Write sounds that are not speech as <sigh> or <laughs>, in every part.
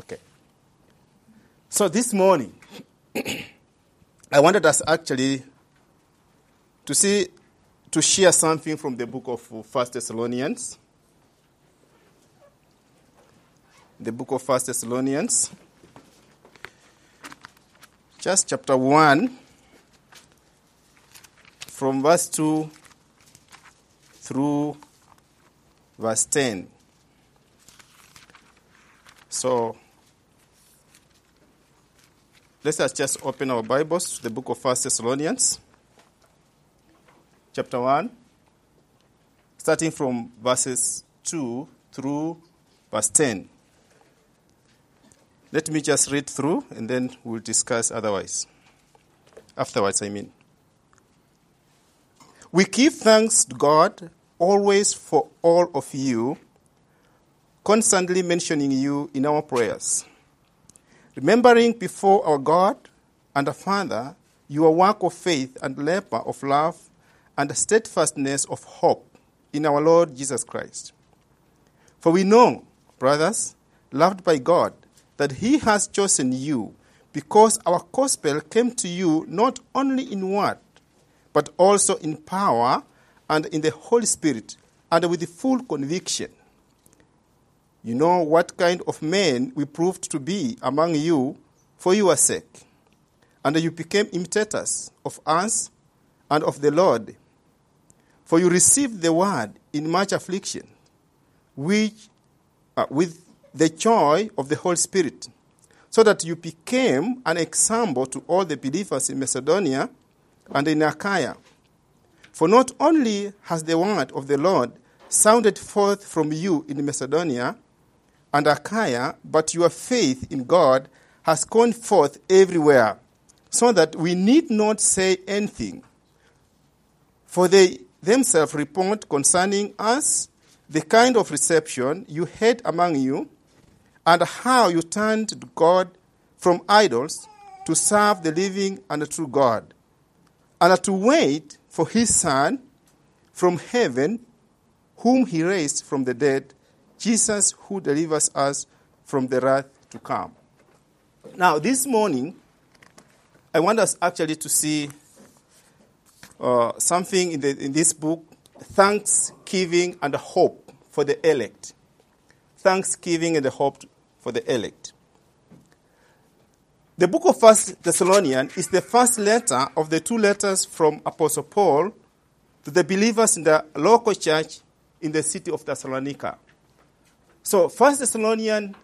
Okay. So this morning, <clears throat> I wanted us actually to see, to share something from the book of First Thessalonians. The book of First Thessalonians, just chapter 1, from verse 2 through verse 10. So, let us just open our Bibles to the book of First Thessalonians, chapter 1, starting from verses 2 through verse 10. Let me just read through and then we'll discuss otherwise. Afterwards, I mean. We give thanks to God always for all of you, constantly mentioning you in our prayers, remembering before our God and our Father your work of faith and labor of love and the steadfastness of hope in our Lord Jesus Christ. For we know, brothers, loved by God, that He has chosen you because our gospel came to you not only in word, but also in power and in the Holy Spirit and with full conviction. You know what kind of men we proved to be among you for your sake. And you became imitators of us and of the Lord. For you received the word in much affliction, which, uh, with the joy of the Holy Spirit, so that you became an example to all the believers in Macedonia and in Achaia. For not only has the word of the Lord sounded forth from you in Macedonia and Achaia, but your faith in God has gone forth everywhere, so that we need not say anything. For they themselves report concerning us the kind of reception you had among you, and how you turned to God from idols to serve the living and the true God, and to wait for his Son from heaven, whom he raised from the dead, Jesus who delivers us from the wrath to come. Now, this morning, I want us actually to see uh, something in, the, in this book Thanksgiving and Hope for the Elect. Thanksgiving and Hope for the Elect. The book of First Thessalonians is the first letter of the two letters from Apostle Paul to the believers in the local church in the city of Thessalonica. So, First Thessalonians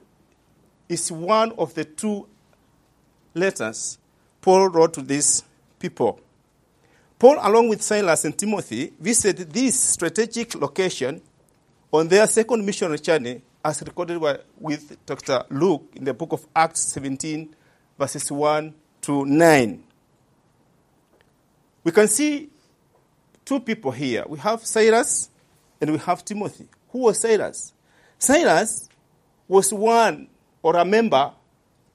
is one of the two letters Paul wrote to these people. Paul, along with Silas and Timothy, visited this strategic location on their second missionary journey, as recorded by, with Dr. Luke in the book of Acts 17, verses 1 to 9. We can see two people here. We have Silas and we have Timothy. Who was Silas? Silas was one or a member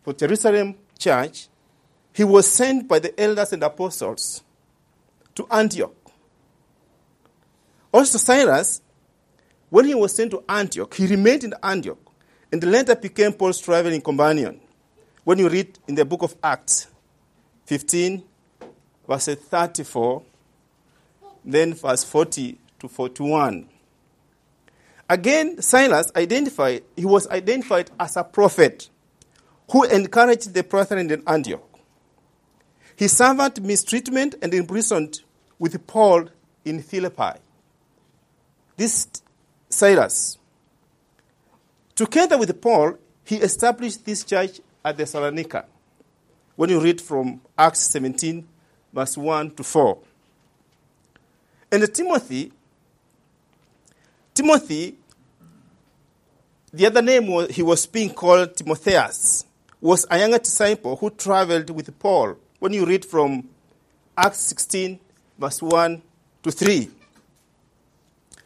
for Jerusalem church. He was sent by the elders and apostles to Antioch. Also, Silas, when he was sent to Antioch, he remained in Antioch and later became Paul's traveling companion. When you read in the book of Acts 15, verse 34, then verse 40 to 41. Again, Silas identified, he was identified as a prophet who encouraged the brethren in Antioch. He suffered mistreatment and imprisoned with Paul in Philippi. This Silas, together with Paul, he established this church at Thessalonica. When you read from Acts 17, verse 1 to 4. And Timothy, Timothy, the other name he was being called Timotheus, was a younger disciple who traveled with Paul. When you read from Acts 16, verse 1 to 3.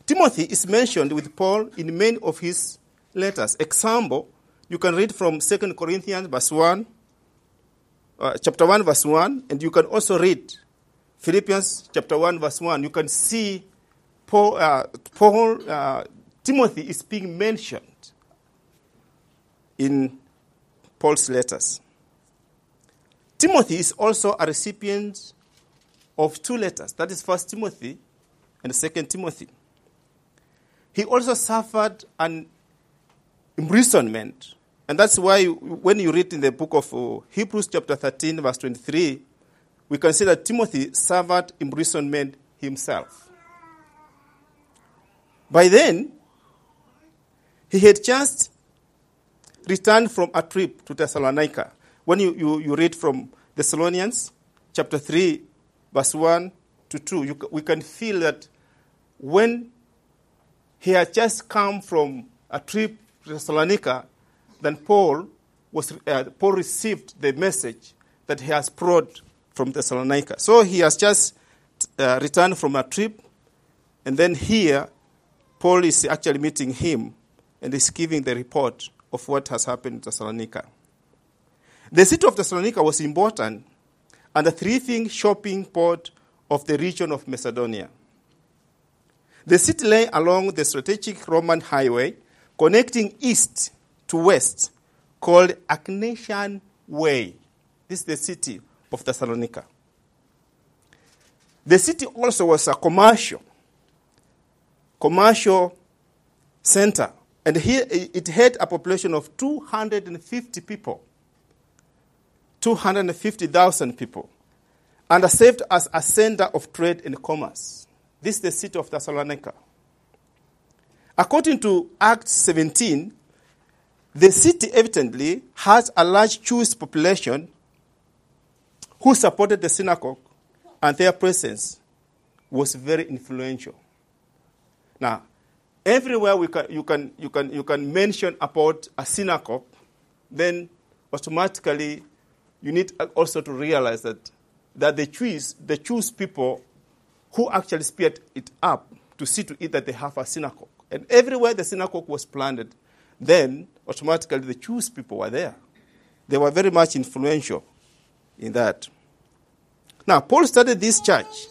Timothy is mentioned with Paul in many of his letters. Example, you can read from 2 Corinthians verse 1, uh, chapter 1 verse 1, and you can also read Philippians chapter 1 verse 1. You can see Paul, uh, Paul uh, Timothy is being mentioned in Paul's letters. Timothy is also a recipient of two letters. That is First Timothy and Second Timothy. He also suffered an imprisonment, and that's why when you read in the book of uh, Hebrews chapter 13 verse 23, we can see that Timothy suffered imprisonment himself. By then, he had just returned from a trip to Thessalonica. When you, you, you read from Thessalonians chapter 3, verse 1 to 2, you, we can feel that when he had just come from a trip to Thessalonica, then Paul, was, uh, Paul received the message that he has brought from Thessalonica. So he has just uh, returned from a trip, and then here, Paul is actually meeting him and is giving the report of what has happened in Thessalonica. The city of Thessalonica was important and a thriving shopping port of the region of Macedonia. The city lay along the strategic Roman highway connecting east to west called Egnatian Way. This is the city of Thessalonica. The city also was a commercial commercial center and here it had a population of 250 people. 250,000 people. And served as a center of trade and commerce. This is the city of Thessalonica. According to Acts 17, the city evidently has a large Jewish population who supported the synagogue, and their presence was very influential. Now, everywhere we can, you, can, you, can, you can mention about a synagogue, then automatically you need also to realize that, that the Jews, the Jews people who actually speared it up to see to it that they have a synagogue. And everywhere the synagogue was planted, then automatically the Jews people were there. They were very much influential in that. Now, Paul started this church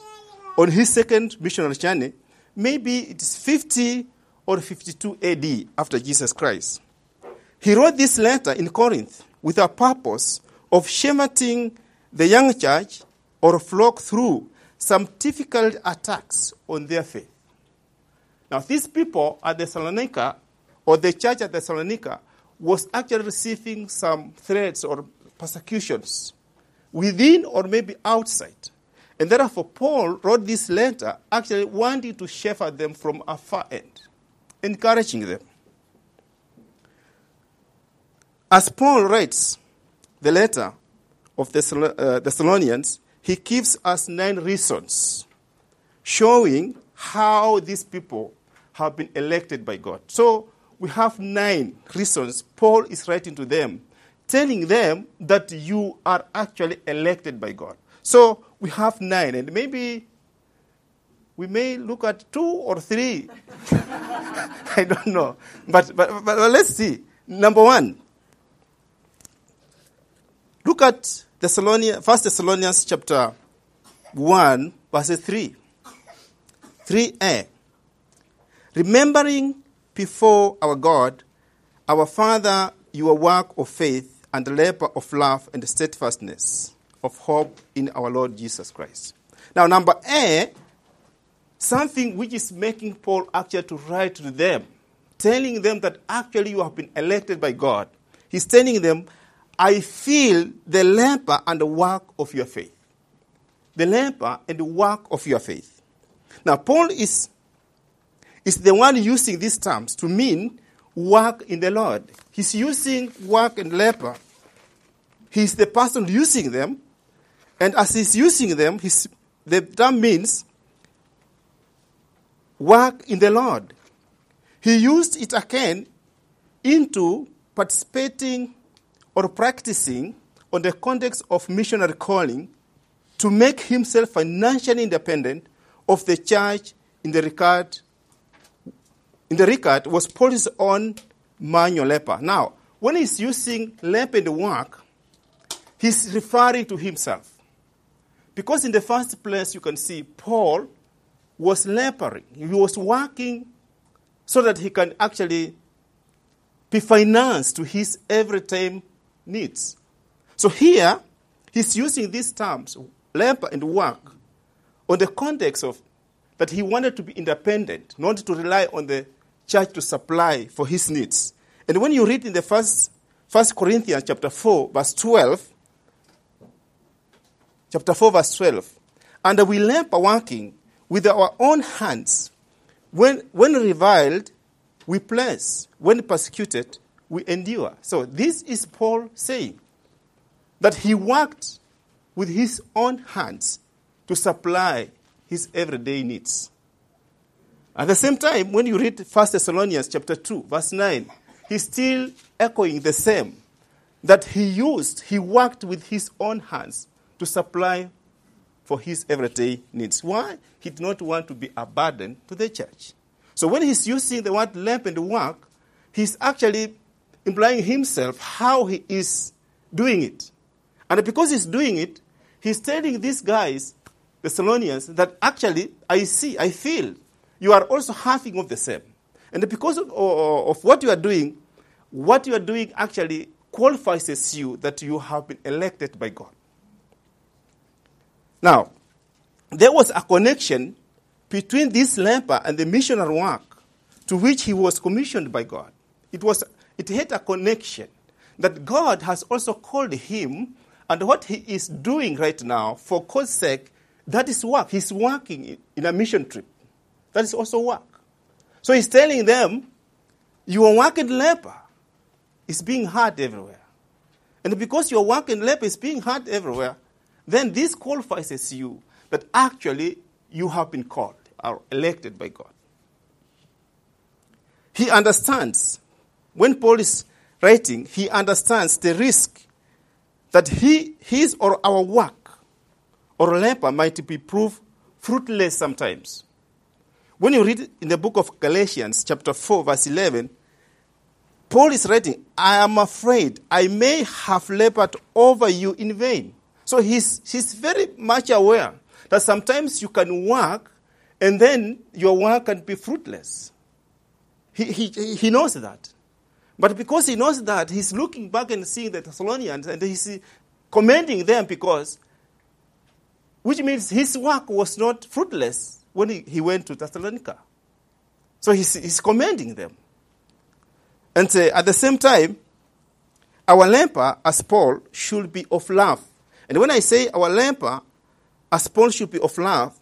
on his second missionary journey. Maybe it is 50 or 52 AD after Jesus Christ. He wrote this letter in Corinth with a purpose of shepherding the young church or flock through some difficult attacks on their faith. Now, these people at the Thessalonica, or the church at the Thessalonica, was actually receiving some threats or persecutions within or maybe outside. And therefore, Paul wrote this letter actually wanting to shepherd them from a far end encouraging them. As Paul writes the letter of the uh, Thessalonians, he gives us nine reasons showing how these people have been elected by God. So we have nine reasons Paul is writing to them, telling them that you are actually elected by God. So we have nine, and maybe we may look at two or three. <laughs> I don't know. But, but, but let's see. Number one, look at Thessalonians, 1 Thessalonians chapter 1, verse 3. 3a. Remembering before our God, our Father, your work of faith and the labor of love and steadfastness of hope in our Lord Jesus Christ. Now, number A something which is making Paul actually to write to them, telling them that actually you have been elected by God. He's telling them, I feel the labor and the work of your faith. The labor and the work of your faith. Now, Paul is, is the one using these terms to mean work in the Lord. He's using work and labor. He's the person using them. And as he's using them, the term means work in the Lord. He used it again into participating or practicing on the context of missionary calling to make himself financially independent of the church in the regard in the regard was Paul's own manual labor. Now, when he's using in the work, he's referring to himself. Because in the first place, you can see Paul was laboring. He was working so that he can actually be financed to his every time needs. So here, he's using these terms, labor and work, on the context of that he wanted to be independent, not to rely on the church to supply for his needs. And when you read in the first, first Corinthians chapter 4, verse 12, chapter 4, verse 12, and we labor working with our own hands. When, when reviled, we bless. When persecuted, we endure. So this is Paul saying that he worked with his own hands to supply his everyday needs. At the same time, when you read 1 Thessalonians chapter 2, verse 9, he's still echoing the same that he used, he worked with his own hands to supply for his everyday needs. Why? He did not want to be a burden to the church. So when he's using the word lamp and work, he's actually implying himself how he is doing it. And because he's doing it, he's telling these guys, the Thessalonians, that actually I see, I feel you are also having of the same. And because of, of what you are doing, what you are doing actually qualifies you that you have been elected by God. Now, there was a connection between this leper and the missionary work to which he was commissioned by God. It, was, it had a connection that God has also called him, and what he is doing right now, for God's sake, that is work. He's working in a mission trip. That is also work. So he's telling them, your working leper. It's being heard everywhere. And because you your working leper is being heard everywhere, then this qualifies you that actually you have been called or elected by God. He understands, when Paul is writing, he understands the risk that he, his or our work or labor might be proved fruitless sometimes. When you read in the book of Galatians, chapter 4, verse 11, Paul is writing, I am afraid I may have labored over you in vain. So he's, he's very much aware that sometimes you can work and then your work can be fruitless. He, he, he knows that. But because he knows that, he's looking back and seeing the Thessalonians and he's commending them because, which means his work was not fruitless when he, he went to Thessalonica. So he's, he's commending them. And uh, at the same time, our lamper, as Paul, should be of love and when I say our lamper, as sponsorship of love,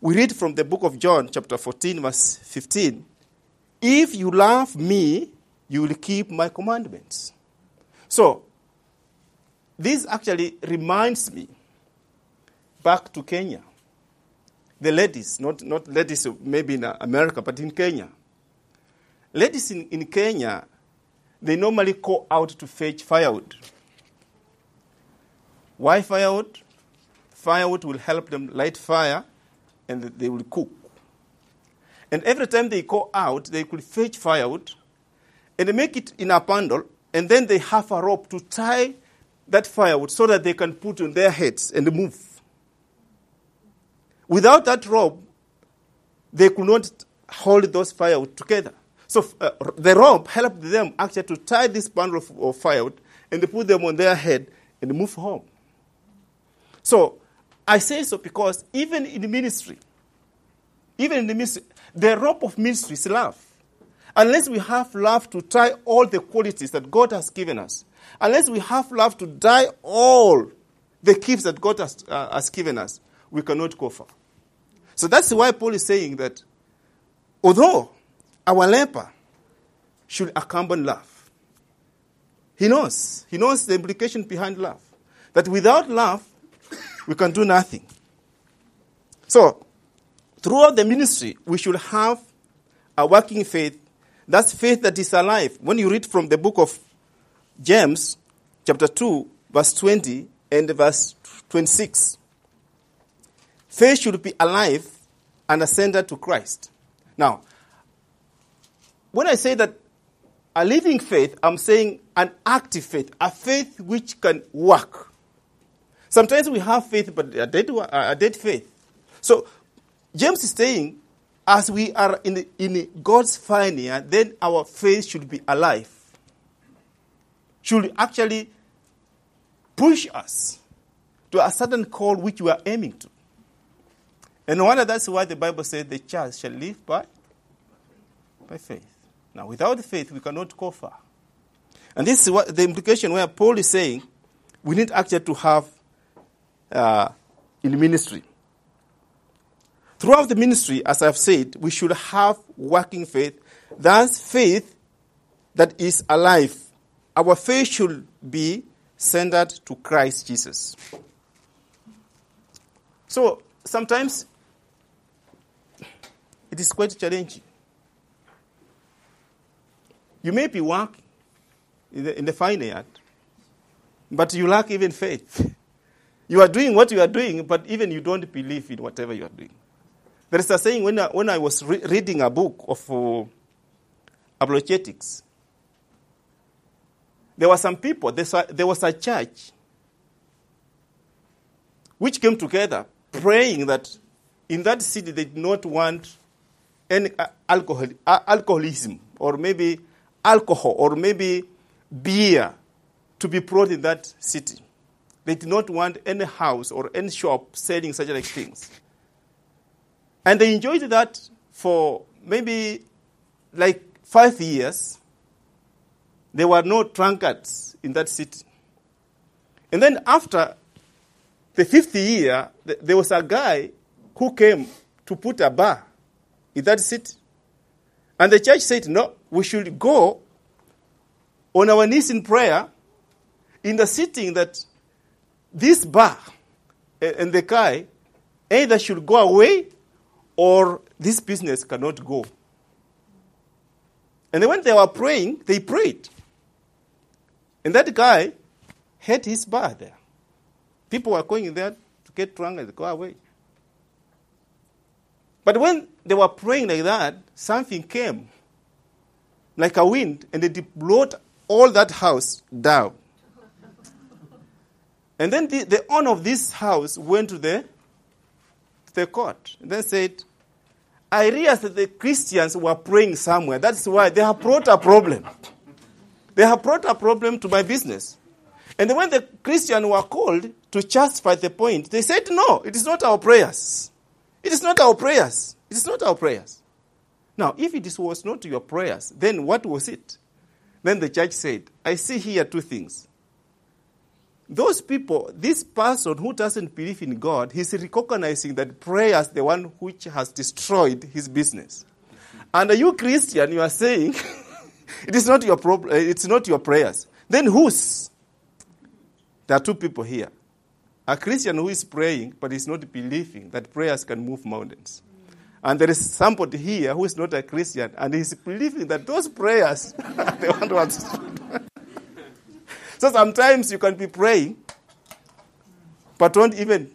we read from the book of John, chapter 14, verse 15. If you love me, you will keep my commandments. So, this actually reminds me back to Kenya. The ladies, not, not ladies maybe in America, but in Kenya. Ladies in, in Kenya, they normally go out to fetch firewood. Why firewood? Firewood will help them light fire and they will cook. And every time they go out, they could fetch firewood and make it in a bundle, and then they have a rope to tie that firewood so that they can put on their heads and move. Without that rope, they could not hold those firewood together. So uh, the rope helped them actually to tie this bundle of, of firewood and they put them on their head and move home. So I say so because even in the ministry, even in the ministry, the rope of ministry is love. Unless we have love to tie all the qualities that God has given us, unless we have love to tie all the gifts that God has, uh, has given us, we cannot go far. So that's why Paul is saying that although our labor should accompany love, he knows, he knows the implication behind love. That without love, we can do nothing. So, throughout the ministry, we should have a working faith. That's faith that is alive. When you read from the book of James, chapter 2, verse 20 and verse 26, faith should be alive and ascended to Christ. Now, when I say that a living faith, I'm saying an active faith, a faith which can work. Sometimes we have faith, but a dead, a dead faith. So James is saying, as we are in, in God's vineyard, then our faith should be alive. Should actually push us to a certain call which we are aiming to. And no wonder that's why the Bible says the church shall live by, by faith. Now, without faith, we cannot go far. And this is what the implication where Paul is saying we need actually to have uh, in ministry. Throughout the ministry, as I've said, we should have working faith. That's faith that is alive. Our faith should be centered to Christ Jesus. So sometimes it is quite challenging. You may be working in the, in the vineyard, but you lack even faith. <laughs> You are doing what you are doing, but even you don't believe in whatever you are doing. There is a saying when I, when I was re- reading a book of uh, apologetics, there were some people, there was a church which came together praying that in that city they did not want any uh, alcohol, uh, alcoholism or maybe alcohol or maybe beer to be brought in that city. They did not want any house or any shop selling such like things. And they enjoyed that for maybe like five years. There were no drunkards in that city. And then after the fifth year, there was a guy who came to put a bar in that city. And the church said, no, we should go on our knees in prayer in the sitting that this bar and the guy either should go away or this business cannot go. And when they were praying, they prayed. And that guy had his bar there. People were going there to get drunk and go away. But when they were praying like that, something came like a wind and it blew all that house down. And then the, the owner of this house went to the, the court and then said, I realized that the Christians were praying somewhere. That's why they have brought a problem. They have brought a problem to my business. And when the Christians were called to justify the point, they said, No, it is not our prayers. It is not our prayers. It is not our prayers. Now, if it was not your prayers, then what was it? Then the judge said, I see here two things. Those people, this person who doesn't believe in God, he's recognizing that prayer is the one which has destroyed his business. And you Christian, you are saying, <laughs> it is not your problem, uh, it's not your prayers. Then whose? There are two people here. A Christian who is praying, but is not believing that prayers can move mountains. And there is somebody here who is not a Christian, and he's believing that those prayers, they want to answer. So sometimes you can be praying, but don't even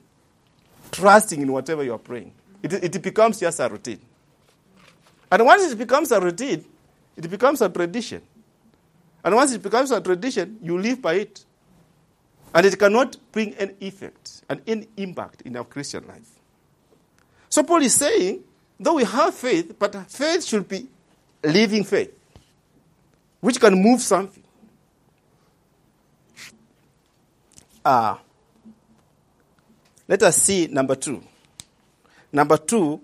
trusting in whatever you are praying. It, it becomes just a routine. And once it becomes a routine, it becomes a tradition. And once it becomes a tradition, you live by it. And it cannot bring any effect and any impact in our Christian life. So Paul is saying, though we have faith, but faith should be living faith, which can move something. Uh, let us see number two. Number two,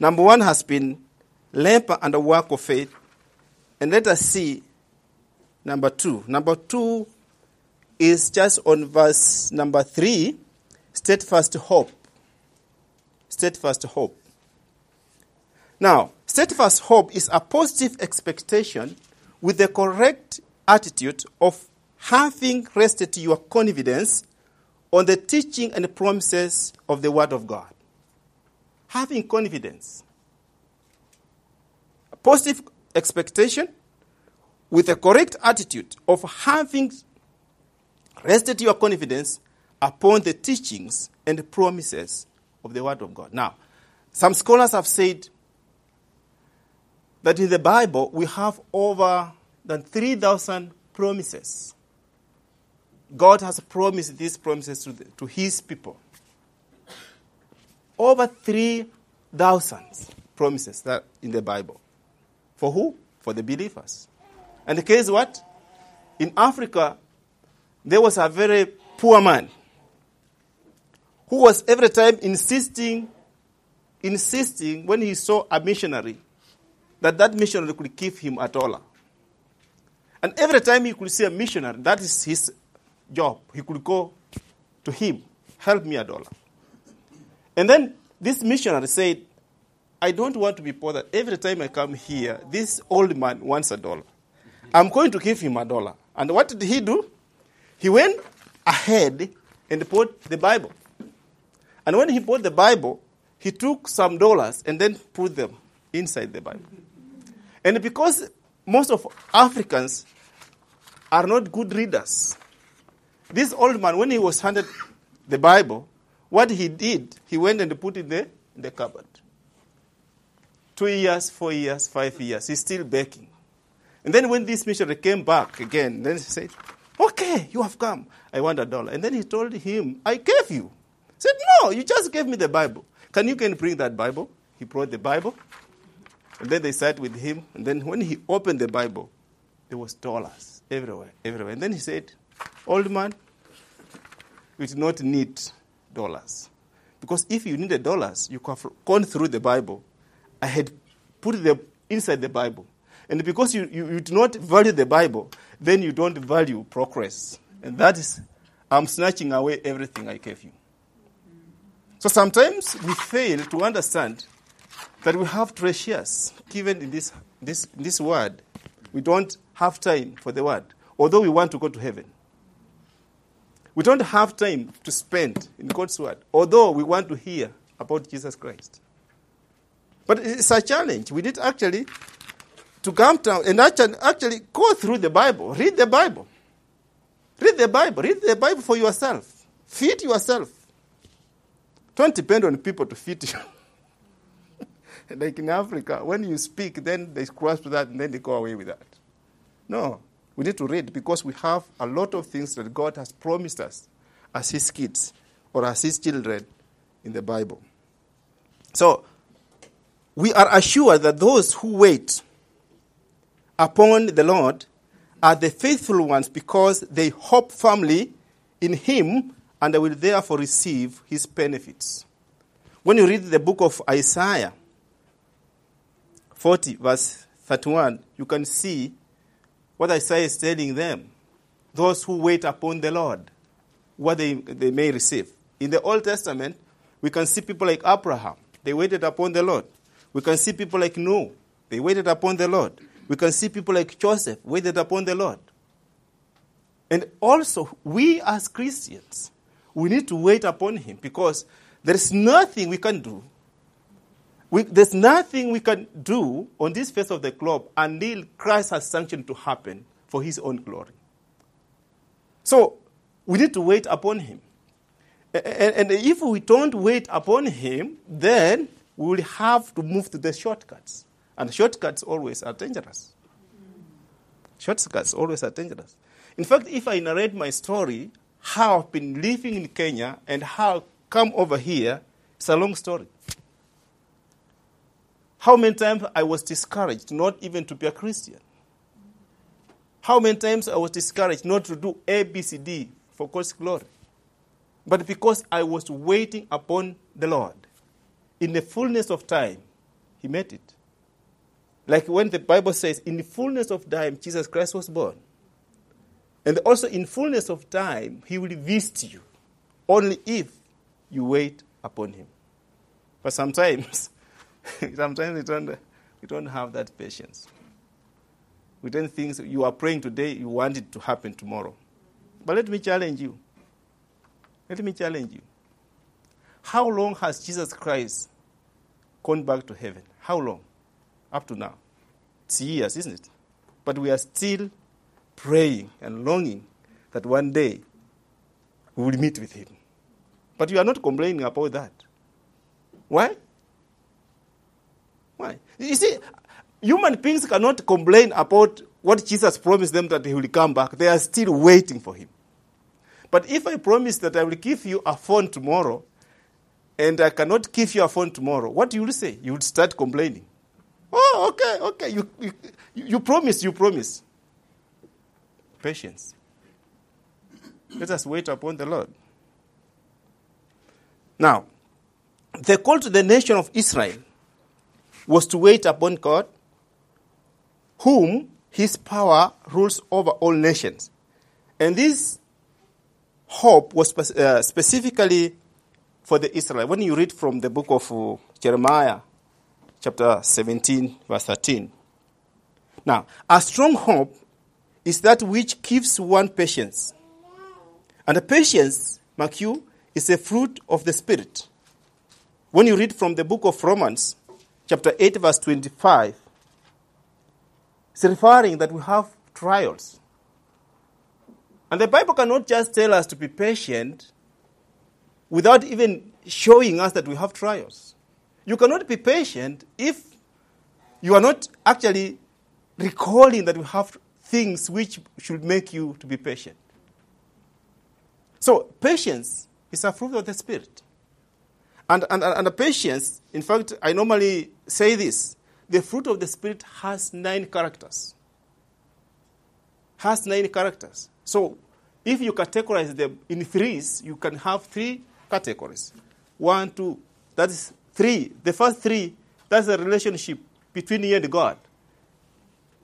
number one has been labor and the work of faith. And let us see number two. Number two is just on verse number three steadfast hope. Steadfast hope. Now, steadfast hope is a positive expectation with the correct attitude of having rested your confidence on the teaching and promises of the Word of God. Having confidence. A positive expectation with a correct attitude of having rested your confidence upon the teachings and the promises of the Word of God. Now, some scholars have said that in the Bible we have over than 3,000 promises. God has promised these promises to, the, to His people. Over 3,000 promises that in the Bible. For who? For the believers. And the case what? In Africa, there was a very poor man who was every time insisting, insisting when he saw a missionary that that missionary could give him a dollar. And every time he could see a missionary, that is his job. He could go to him, help me a dollar. And then this missionary said, I don't want to be bothered. Every time I come here, this old man wants a dollar. I'm going to give him a dollar. And what did he do? He went ahead and bought the Bible. And when he bought the Bible, he took some dollars and then put them inside the Bible. And because most of Africans are not good readers, this old man, when he was handed the Bible, what he did, he went and put it in the, in the cupboard. Two years, four years, five years, he's still begging. And then when this missionary came back again, then he said, Okay, you have come. I want a dollar. And then he told him, I gave you. He said, No, you just gave me the Bible. Can you can bring that Bible? He brought the Bible. And then they sat with him. And then when he opened the Bible, there was dollars everywhere, everywhere. And then he said, Old man, you do not need dollars. Because if you needed dollars, you could have gone through the Bible. I had put them inside the Bible. And because you, you, you do not value the Bible, then you don't value progress. And that is, I'm snatching away everything I gave you. So sometimes we fail to understand that we have treasures given in this, this, this word. We don't have time for the word, although we want to go to heaven. We don't have time to spend in God's word, although we want to hear about Jesus Christ. But it's a challenge. We need actually to come down and actually, go through the Bible, read the Bible. Read the Bible, read the Bible for yourself. Feed yourself. Don't depend on people to feed you. <laughs> like in Africa, when you speak, then they grasp that and then they go away with that. No, we need to read because we have a lot of things that God has promised us as His kids or as His children in the Bible. So, we are assured that those who wait upon the Lord are the faithful ones because they hope firmly in Him and they will therefore receive His benefits. When you read the book of Isaiah 40, verse 31, you can see what Isaiah is telling them. Those who wait upon the Lord, what they, they may receive. In the Old Testament, we can see people like Abraham. They waited upon the Lord. We can see people like Noah. They waited upon the Lord. We can see people like Joseph waited upon the Lord. And also, we as Christians, we need to wait upon Him because there is nothing we can do. We, there's nothing we can do on this face of the globe until Christ has sanctioned to happen for His own glory. So, we need to wait upon Him. And, and if we don't wait upon Him, then we will have to move to the shortcuts. And shortcuts always are dangerous. Shortcuts always are dangerous. In fact, if I narrate my story, how I've been living in Kenya and how I come over here, it's a long story. How many times I was discouraged not even to be a Christian? How many times I was discouraged not to do A, B, C, D for God's glory? But because I was waiting upon the Lord, in the fullness of time, He met it. Like when the Bible says, in the fullness of time, Jesus Christ was born. And also in fullness of time, he will visit you only if you wait upon him. But sometimes, <laughs> sometimes we don't, we don't have that patience. We don't think you are praying today, you want it to happen tomorrow. But let me challenge you. Let me challenge you. How long has Jesus Christ gone back to heaven? How long? Up to now. It's years, isn't it? But we are still praying and longing that one day we will meet with him. But you are not complaining about that. Why? Why? You see, human beings cannot complain about what Jesus promised them that he will come back. They are still waiting for him. But if I promise that I will give you a phone tomorrow, and I cannot give you a phone tomorrow, what you will say? You will start complaining. Oh, okay, okay. You, you, you promise, you promise. Patience. Let us wait upon the Lord. Now, the call to the nation of Israel was to wait upon God, whom his power rules over all nations. And this hope was uh, specifically for the Israel. When you read from the book of uh, Jeremiah, chapter 17, verse 13. Now, a strong hope is that which gives one patience. And the patience, mark you, is a fruit of the Spirit. When you read from the book of Romans, chapter 8, verse 25, it's referring that we have trials. And the Bible cannot just tell us to be patient without even showing us that we have trials. You cannot be patient if you are not actually recalling that we have things which should make you to be patient. So, patience is a fruit of the Spirit. And, and, and the patience, in fact, I normally say this the fruit of the Spirit has nine characters. Has nine characters. So, if you categorize them in threes, you can have three categories. One, two, that is three. The first three, that's a relationship between you and God.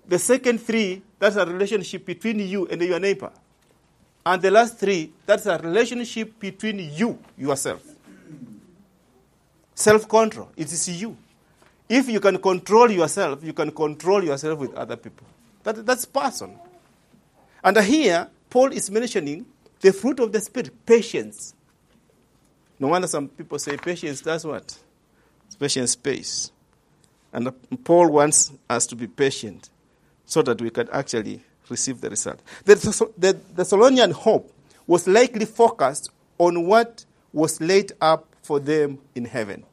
The second three, that's a relationship between you and your neighbor. And the last three, that's a relationship between you, yourself. Self control, it is you. If you can control yourself, you can control yourself with other people. That, that's person. And here, Paul is mentioning the fruit of the Spirit, patience. No wonder some people say patience does what? Patience pays. And Paul wants us to be patient so that we can actually receive the result. The, the, the Thessalonian hope was likely focused on what was laid up for them in heaven.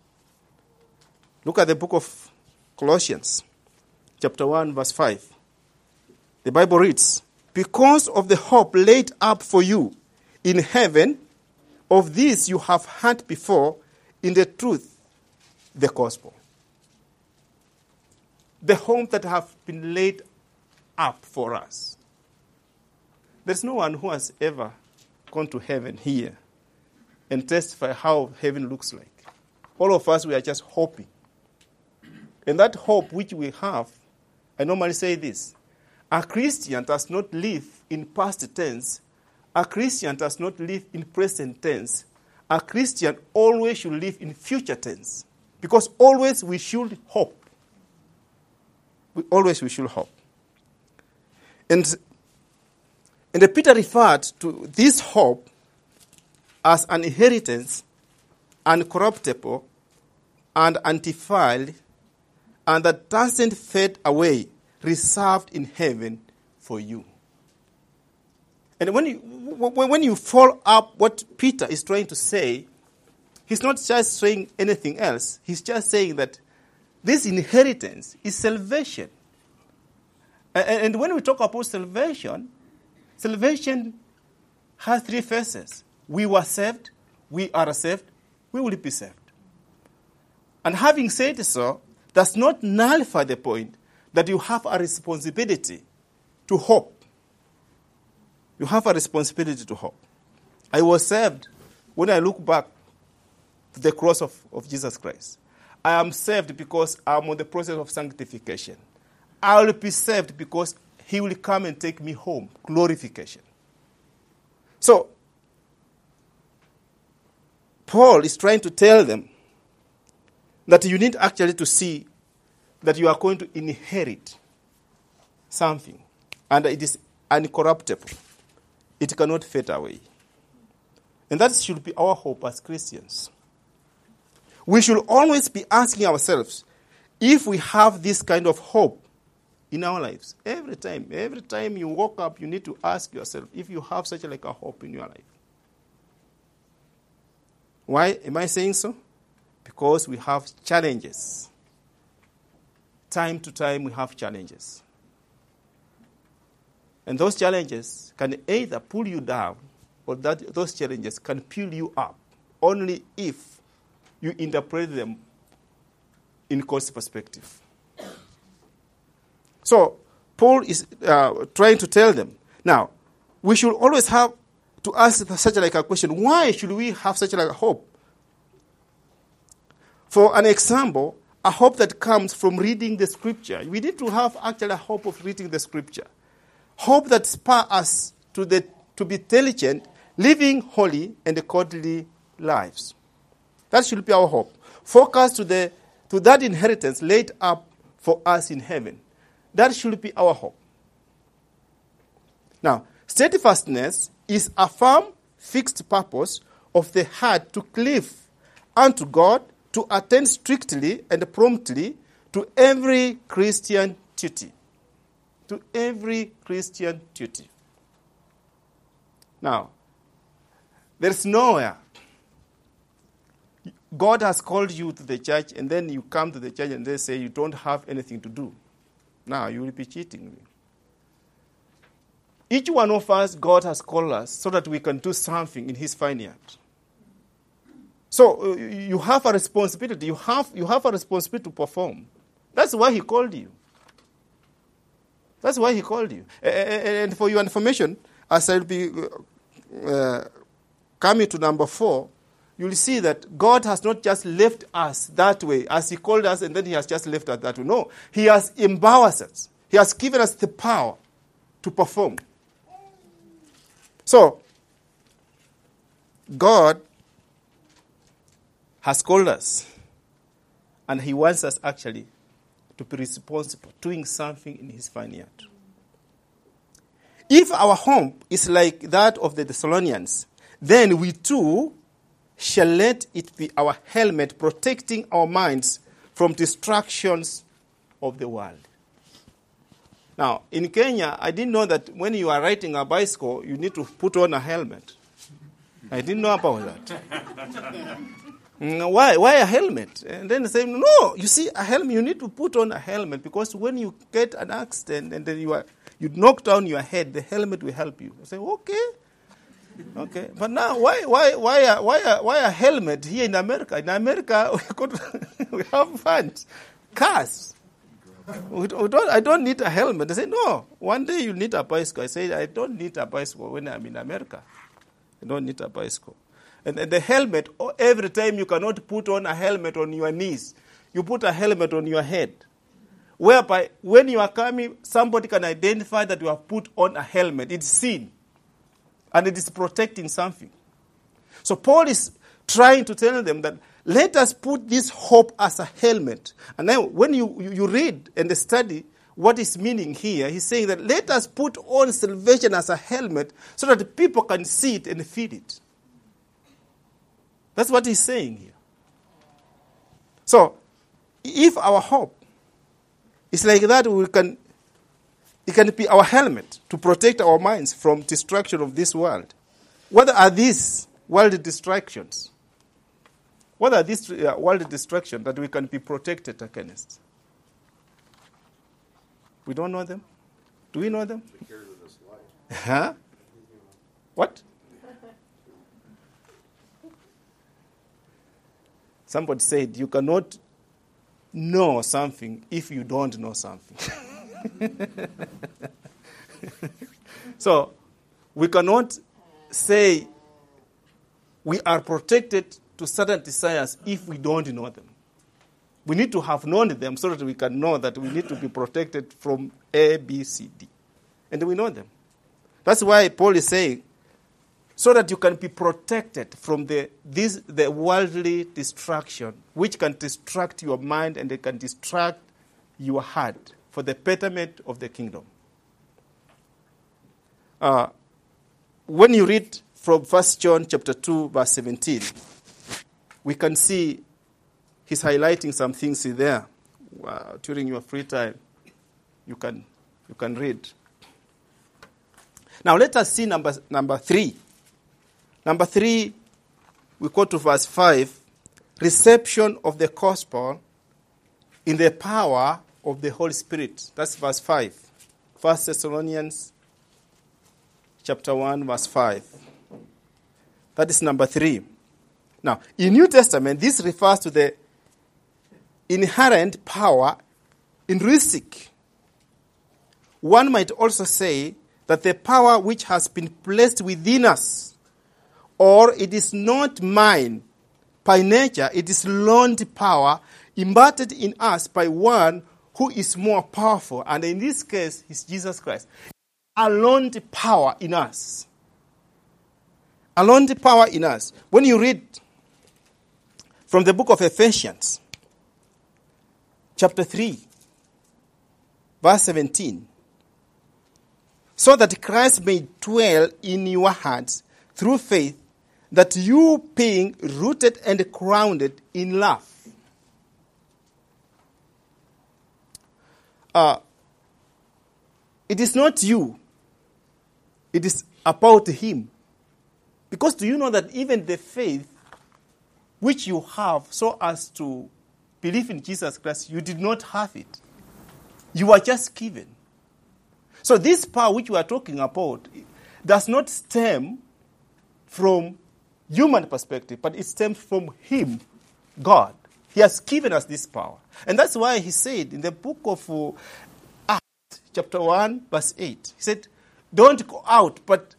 Look at the book of Colossians, chapter 1, verse 5. The Bible reads, Because of the hope laid up for you in heaven, of this you have heard before in the truth, the gospel. The hope that have been laid up for us. There's no one who has ever gone to heaven here and testify how heaven looks like. All of us, we are just hoping. And that hope which we have, I normally say this a Christian does not live in past tense, a Christian does not live in present tense. A Christian always should live in future tense. Because always we should hope. We, always we should hope. And, and Peter referred to this hope as an inheritance, uncorruptible, and undefiled, and that doesn't fade away, reserved in heaven for you. And when you, when you follow up what Peter is trying to say, he's not just saying anything else. He's just saying that this inheritance is salvation. And when we talk about salvation, salvation has three phases. We were saved, we are saved, we will be saved. And having said so, does not nullify the point that you have a responsibility to hope. You have a responsibility to hope. I was saved when I look back to the cross of, of Jesus Christ. I am saved because I'm on the process of sanctification. I will be saved because he will come and take me home. Glorification. So, Paul is trying to tell them that you need actually to see that you are going to inherit something, and it is incorruptible. It cannot fade away. And that should be our hope as Christians. We should always be asking ourselves if we have this kind of hope in our lives. Every time, every time you wake up, you need to ask yourself if you have such like a hope in your life. Why am I saying so? Because we have challenges. Time to time, we have challenges. And those challenges can either pull you down or that those challenges can pull you up only if you interpret them in God's perspective. So, Paul is uh, trying to tell them now, we should always have to ask such like a question why should we have such like a hope? For an example, a hope that comes from reading the scripture. We need to have actually a hope of reading the scripture. Hope that spur us to, the, to be diligent, living holy and godly lives. That should be our hope. Focus to, the, to that inheritance laid up for us in heaven. That should be our hope. Now, steadfastness is a firm, fixed purpose of the heart to cleave unto God, to attend strictly and promptly to every Christian duty. To every Christian duty. Now, there's nowhere God has called you to the church, and then you come to the church and they say you don't have anything to do. Now, you will be cheating me. Each one of us, God has called us so that we can do something in His vineyard. So uh, you have a responsibility. You have, you have a responsibility to perform. That's why He called you. That's why He called you. And for your information, as I'll be uh, coming to number four, you'll see that God has not just left us that way, as He called us, and then He has just left us that way. No, He has empowered us. He has given us the power to perform. So, God has called us, and He wants us actually to be responsible, doing something in His vineyard. If our home is like that of the Thessalonians, then we too shall let it be our helmet protecting our minds from distractions of the world. Now, in Kenya, I didn't know that when you are riding a bicycle, you need to put on a helmet. I didn't know about that. <laughs> Mm, why? Why a helmet? And then they say, no, you see, a helmet, you need to put on a helmet because when you get an accident and then you, are, you knock down your head, the helmet will help you. I say, okay. Okay, but now why why why a, why why a helmet here in America? In America, <laughs> we could <laughs> we have funds, cars. Don't, I don't need a helmet. They say no. One day you need a bicycle. I say I don't need a bicycle when I'm in America. I don't need a bicycle. And, and the helmet, oh, every time you cannot put on a helmet on your knees, you put a helmet on your head. Whereby, when you are coming, somebody can identify that you have put on a helmet. It's seen and it is protecting something. So Paul is trying to tell them that let us put this hope as a helmet. And then when you, you read and study what is meaning here, he's saying that let us put on salvation as a helmet so that people can see it and feel it. That's what he's saying here. So, if our hope is like that, we can it can be our helmet to protect our minds from destruction of this world. What are these world distractions? What are these uh, world distractions that we can be protected against? We don't know them. Do we know them? Huh? What? Somebody said you cannot know something if you don't know something. <laughs> so, we cannot say we are protected to certain desires if we don't know them. We need to have known them so that we can know that we need to be protected from A, B, C, D. And we know them. That's why Paul is saying, so that you can be protected from the, this, the worldly distraction, which can distract your mind and it can distract your heart for the betterment of the kingdom. Uh, when you read from 1 John chapter 2, verse 17, we can see he's highlighting some things there. Uh, during your free time, you can, you can read. Now let us see number, number three. Number three, we go to verse 5 reception of the gospel in the power of the Holy Spirit. That's verse 5. 1 Thessalonians chapter 1, verse 5. That is number 3. Now, in New Testament, this refers to the inherent power in intrinsic. One might also say that the power which has been placed within us, or it is not mine by nature, it is learned power imparted in us by one who is more powerful, and in this case, is Jesus Christ. A learned power in us. A learned power in us. When you read from the book of Ephesians, chapter 3, verse 17, so that Christ may dwell in your hearts through faith, that you being rooted and grounded in love. Uh, it is not you, it is about Him. Because do you know that even the faith which you have so as to believe in Jesus Christ, you did not have it. You were just given. So this power which we are talking about does not stem from human perspective, but it stems from Him, God. He has given us this power. And that's why he said in the book of uh, Acts, chapter 1, verse 8, he said, Don't go out, but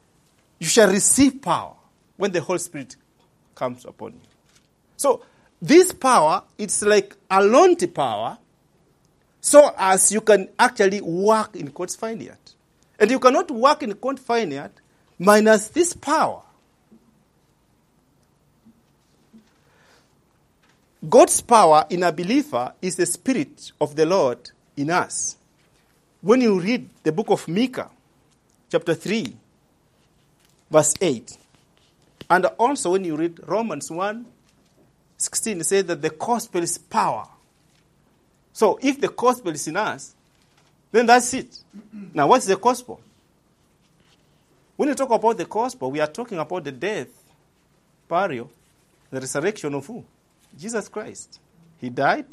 you shall receive power when the Holy Spirit comes upon you. So this power, it's like a launty power, so as you can actually work in God's vineyard. And you cannot work in God's vineyard minus this power. God's power in a believer is the Spirit of the Lord in us. When you read the book of Micah, chapter 3, verse 8, and also when you read Romans 1, 16, it says that the gospel is power. So if the gospel is in us, then that's it. Now, what's the gospel? When you talk about the gospel, we are talking about the death, burial, the resurrection of who? Jesus Christ. He died,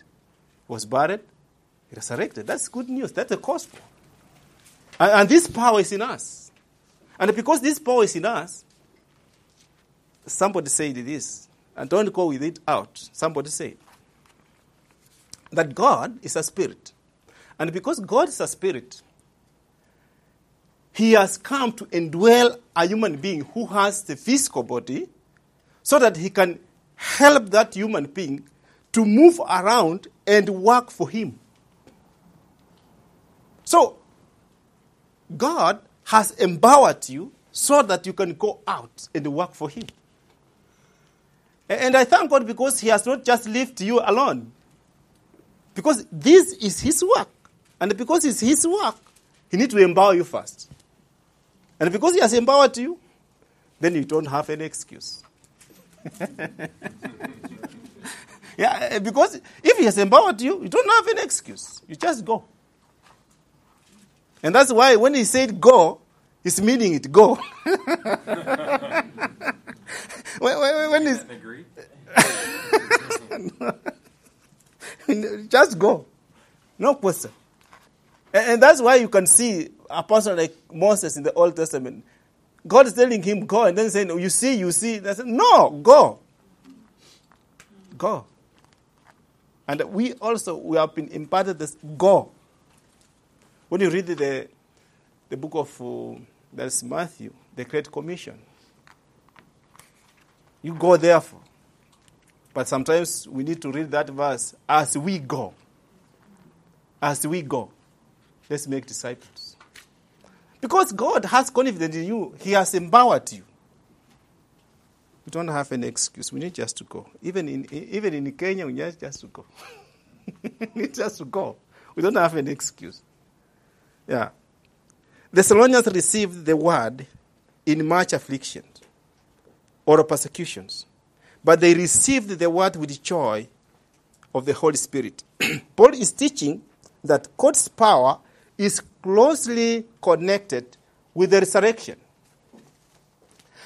was buried, resurrected. That's good news. That's the gospel. And, and this power is in us. And because this power is in us, somebody said this, and don't go with it out. Somebody said that God is a spirit. And because God is a spirit, he has come to indwell a human being who has the physical body so that he can help that human being to move around and work for him. So, God has empowered you so that you can go out and work for him. And I thank God because he has not just left you alone. Because this is his work. And because it's his work, he needs to empower you first. And because he has empowered you, then you don't have any excuse. <laughs> yeah, eh, because if he has empowered you, you don't have any excuse. You just go. And that's why when he said go, he's meaning it go. <laughs> <laughs> when, when, when he's, <laughs> just go. No question. And, and that's why you can see a person like Moses in the Old Testament. God is telling him, go, and then saying, You see, you see. They said, No, go. Go. And we also we have been imparted this go. When you read the, the book of uh, there's Matthew, the Great Commission, you go therefore. But sometimes we need to read that verse as we go. As we go. Let's make disciples. Because God has confidence in you, He has empowered you. We don't have any excuse. We need just to go. Even in, even in Kenya, we need just to go. <laughs> we need just to go. We don't have any excuse. Yeah. The Thessalonians received the word in much affliction or persecutions, but they received the word with joy of the Holy Spirit. <clears throat> Paul is teaching that God's power is closely connected with the resurrection.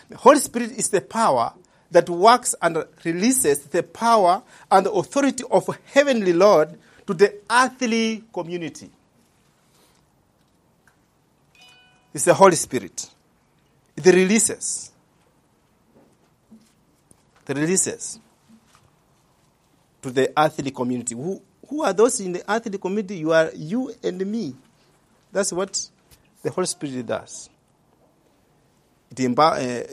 The Holy Spirit is the power that works and releases the power and the authority of heavenly Lord to the earthly community. It's the Holy Spirit. It releases. The releases to the earthly community. Who, who are those in the earthly community? You are you and me. That's what the Holy Spirit does. uh,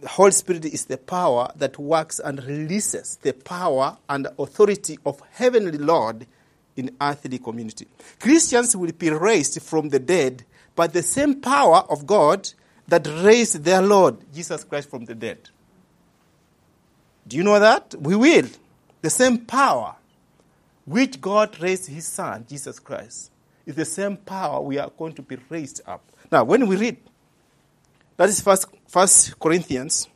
the Holy Spirit is the power that works and releases the power and authority of heavenly Lord in earthly community. Christians will be raised from the dead by the same power of God that raised their Lord, Jesus Christ, from the dead. Do you know that? We will. The same power which God raised his son, Jesus Christ, is the same power we are going to be raised up. Now, when we read, that is first, first Corinthians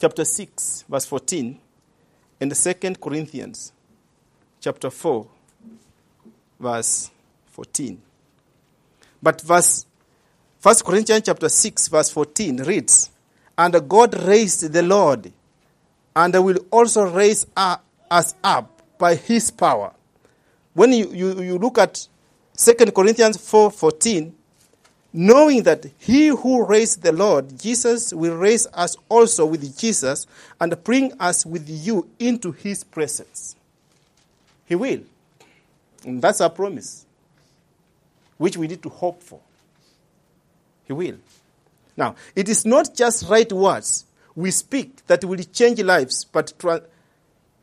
chapter 6, verse 14, and the second Corinthians chapter 4, verse 14. But verse 1 Corinthians chapter 6, verse 14 reads, And God raised the Lord, and will also raise us up by his power. When you, you, you look at 2 Corinthians 4.14, knowing that he who raised the Lord Jesus will raise us also with Jesus and bring us with you into his presence. He will. And that's our promise, which we need to hope for. He will. Now, it is not just right words we speak that will change lives, but, tra-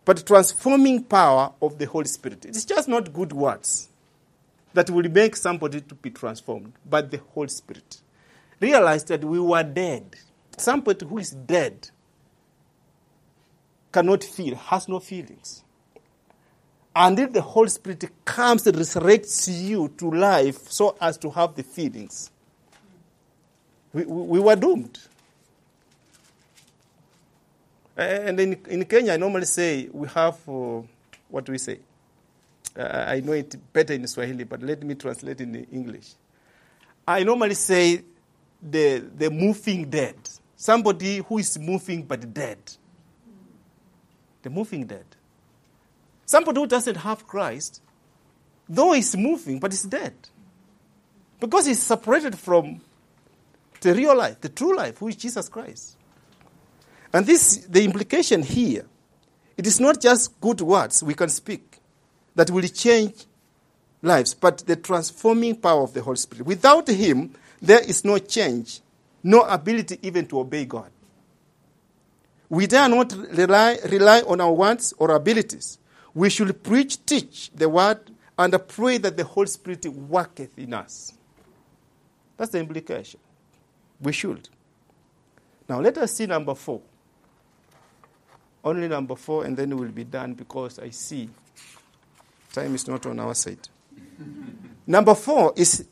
but transforming power of the Holy Spirit. It's just not good words that will make somebody to be transformed, but the Holy Spirit. Realize that we were dead. Somebody who is dead cannot feel, has no feelings. And if the Holy Spirit comes and resurrects you to life so as to have the feelings, we, we, we were doomed. And in, in Kenya, I normally say we have, uh, what do we say? Uh, I know it better in Swahili, but let me translate in English. I normally say the, the moving dead. Somebody who is moving but dead. The moving dead. Somebody who doesn't have Christ, though he's moving, but he's dead. Because he's separated from the real life, the true life, who is Jesus Christ. And this, the implication here, it is not just good words we can speak that will change lives, but the transforming power of the Holy Spirit. Without Him, there is no change, no ability even to obey God. We dare not rely, rely on our words or abilities. We should preach, teach the word, and pray that the Holy Spirit worketh in us. That's the implication. We should. Now let us see number four. Only number four, and then we'll be done because I see time is not on our side. <laughs> number four is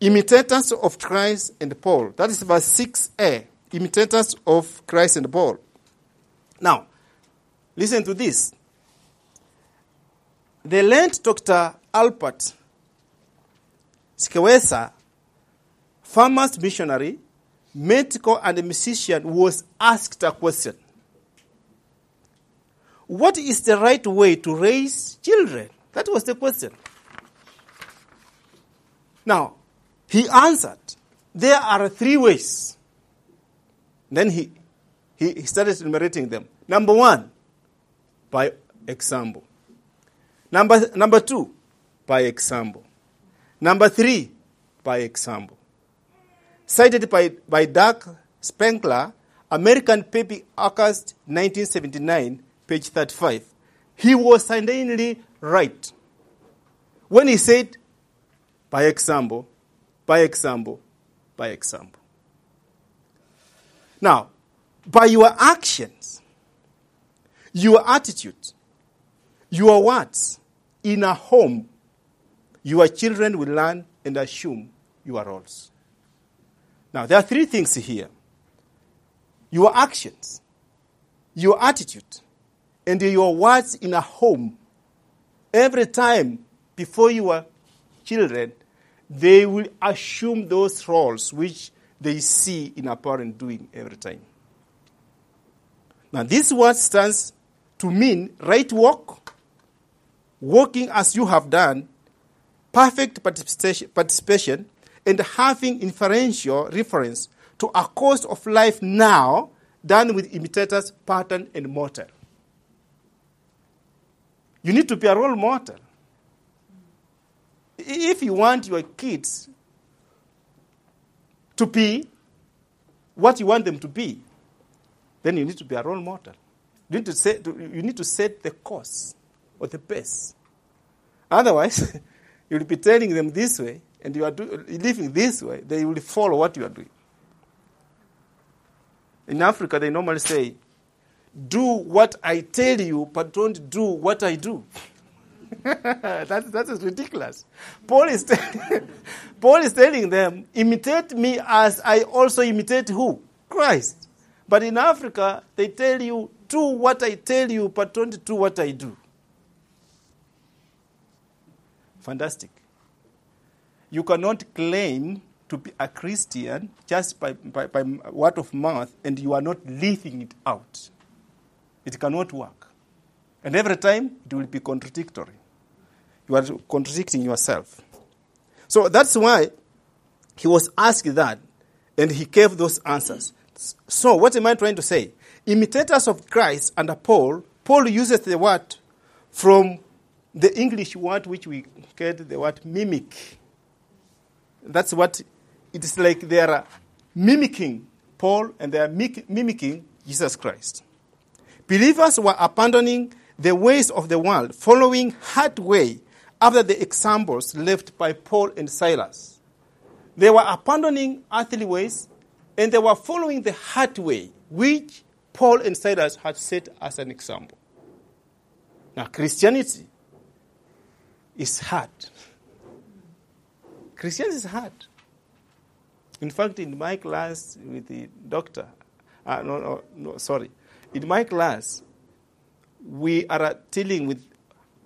imitators of Christ and Paul. That is verse 6a. Imitators of Christ and Paul. Now, listen to this. The late Dr. Albert Schweitzer, farmer's missionary, medical, and musician, was asked a question What is the right way to raise children? That was the question. Now, he answered, There are three ways. Then he, he started enumerating them. Number one, by example. Number, number two, by example. Number three, by example. Cited by, by Doug Spankler, American Paper August 1979, page 35. He was certainly right when he said, by example, by example, by example. Now, by your actions, your attitude, your words in a home, your children will learn and assume your roles. Now, there are three things here your actions, your attitude, and your words in a home. Every time before your children, they will assume those roles which they see in a parent doing every time. Now, this word stands to mean right walk, walking as you have done, perfect participation, and having inferential reference to a course of life now done with imitators, pattern, and model. You need to be a role model. If you want your kids to be what you want them to be, then you need to be a role model. You need to set, you need to set the course or the pace. Otherwise, <laughs> you'll be telling them this way, and you are do, living this way, they will follow what you are doing. In Africa, they normally say, Do what I tell you, but don't do what I do. <laughs> that, that is ridiculous. Paul is, telling, <laughs> Paul is telling them, imitate me as I also imitate who? Christ. But in Africa, they tell you, do what I tell you, but don't do what I do. Fantastic. You cannot claim to be a Christian just by, by, by word of mouth and you are not living it out. It cannot work. And every time it will be contradictory. You are contradicting yourself. So that's why he was asked that and he gave those answers. So, what am I trying to say? Imitators of Christ under Paul, Paul uses the word from the English word which we get the word mimic. That's what it is like they are mimicking Paul and they are mimicking Jesus Christ. Believers were abandoning the ways of the world, following hard way after the examples left by Paul and Silas. They were abandoning earthly ways and they were following the hard way, which Paul and Silas had set as an example. Now, Christianity is hard. Christianity is hard. In fact, in my class with the doctor, uh, no, no, no, sorry, in my class, we are dealing with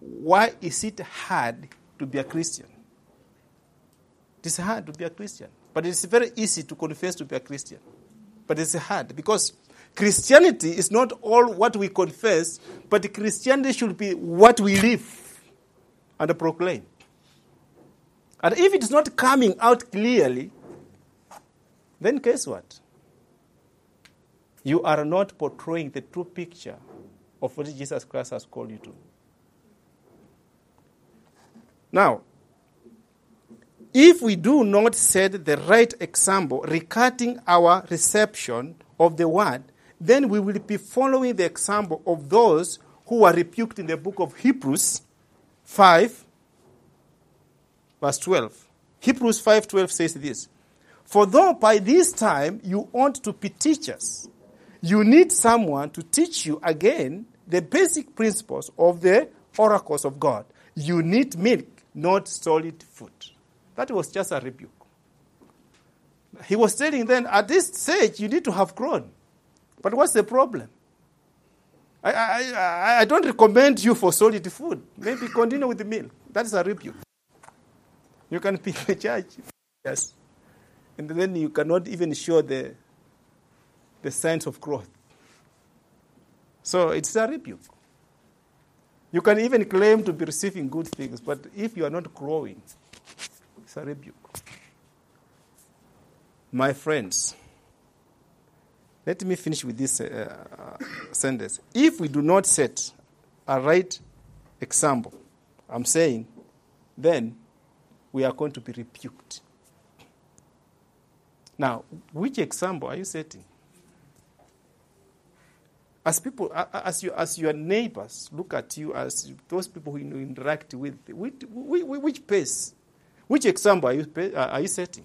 why is it hard to be a Christian? It is hard to be a Christian. But it's very easy to confess to be a Christian. But it's hard because Christianity is not all what we confess, but Christianity should be what we live and proclaim. And if it's not coming out clearly, then guess what? You are not portraying the true picture of what Jesus Christ has called you to. Now, if we do not set the right example regarding our reception of the word, then we will be following the example of those who were rebuked in the book of Hebrews 5, verse 12. Hebrews 5:12 says this: For though by this time you ought to be teachers, you need someone to teach you again the basic principles of the oracles of God. You need milk, not solid food. That was just a rebuke. He was telling them, at this stage, you need to have grown. But what's the problem? I, I, I, don't recommend you for solid food. Maybe continue with the meal. That is a rebuke. You can <laughs> be the church, yes. And then you cannot even show the, the signs of growth. So it's a rebuke. You can even claim to be receiving good things, but if you are not growing, it's a rebuke. My friends, let me finish with this uh, uh, sentence. If we do not set a right example, I'm saying, then we are going to be rebuked. Now, which example are you setting? As people, as, you, as your neighbors look at you, as those people who you interact with, which, which pace which example are you, are you setting?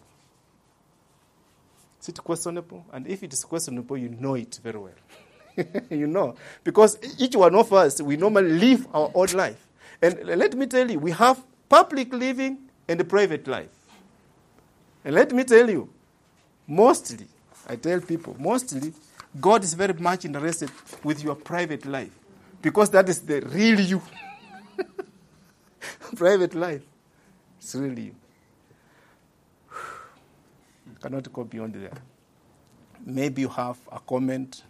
Is it questionable? And if it is questionable, you know it very well. <laughs> you know. Because each one of us, we normally live our own life. And let me tell you, we have public living and private life. And let me tell you, mostly, I tell people, mostly, God is very much interested with your private life. Because that is the real you. <laughs> private life. It's really you. <sighs> Cannot go beyond there. Maybe you have a comment.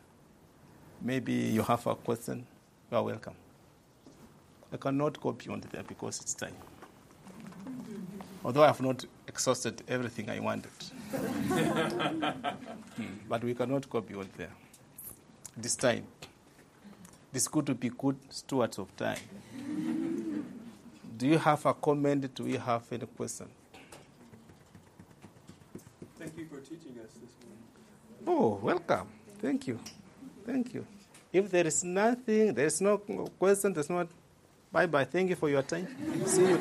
Maybe you have a question. You are welcome. I cannot go beyond there because it's time. Although I have not exhausted everything I wanted. <laughs> hmm. But we cannot go beyond there. This time. It's good to be good stewards of time. Do you have a comment? Do you have any question? Thank you for teaching us this morning. Oh, welcome. Thank you. Thank you. If there is nothing, there is no question, there's not. Bye bye. Thank you for your time. See you.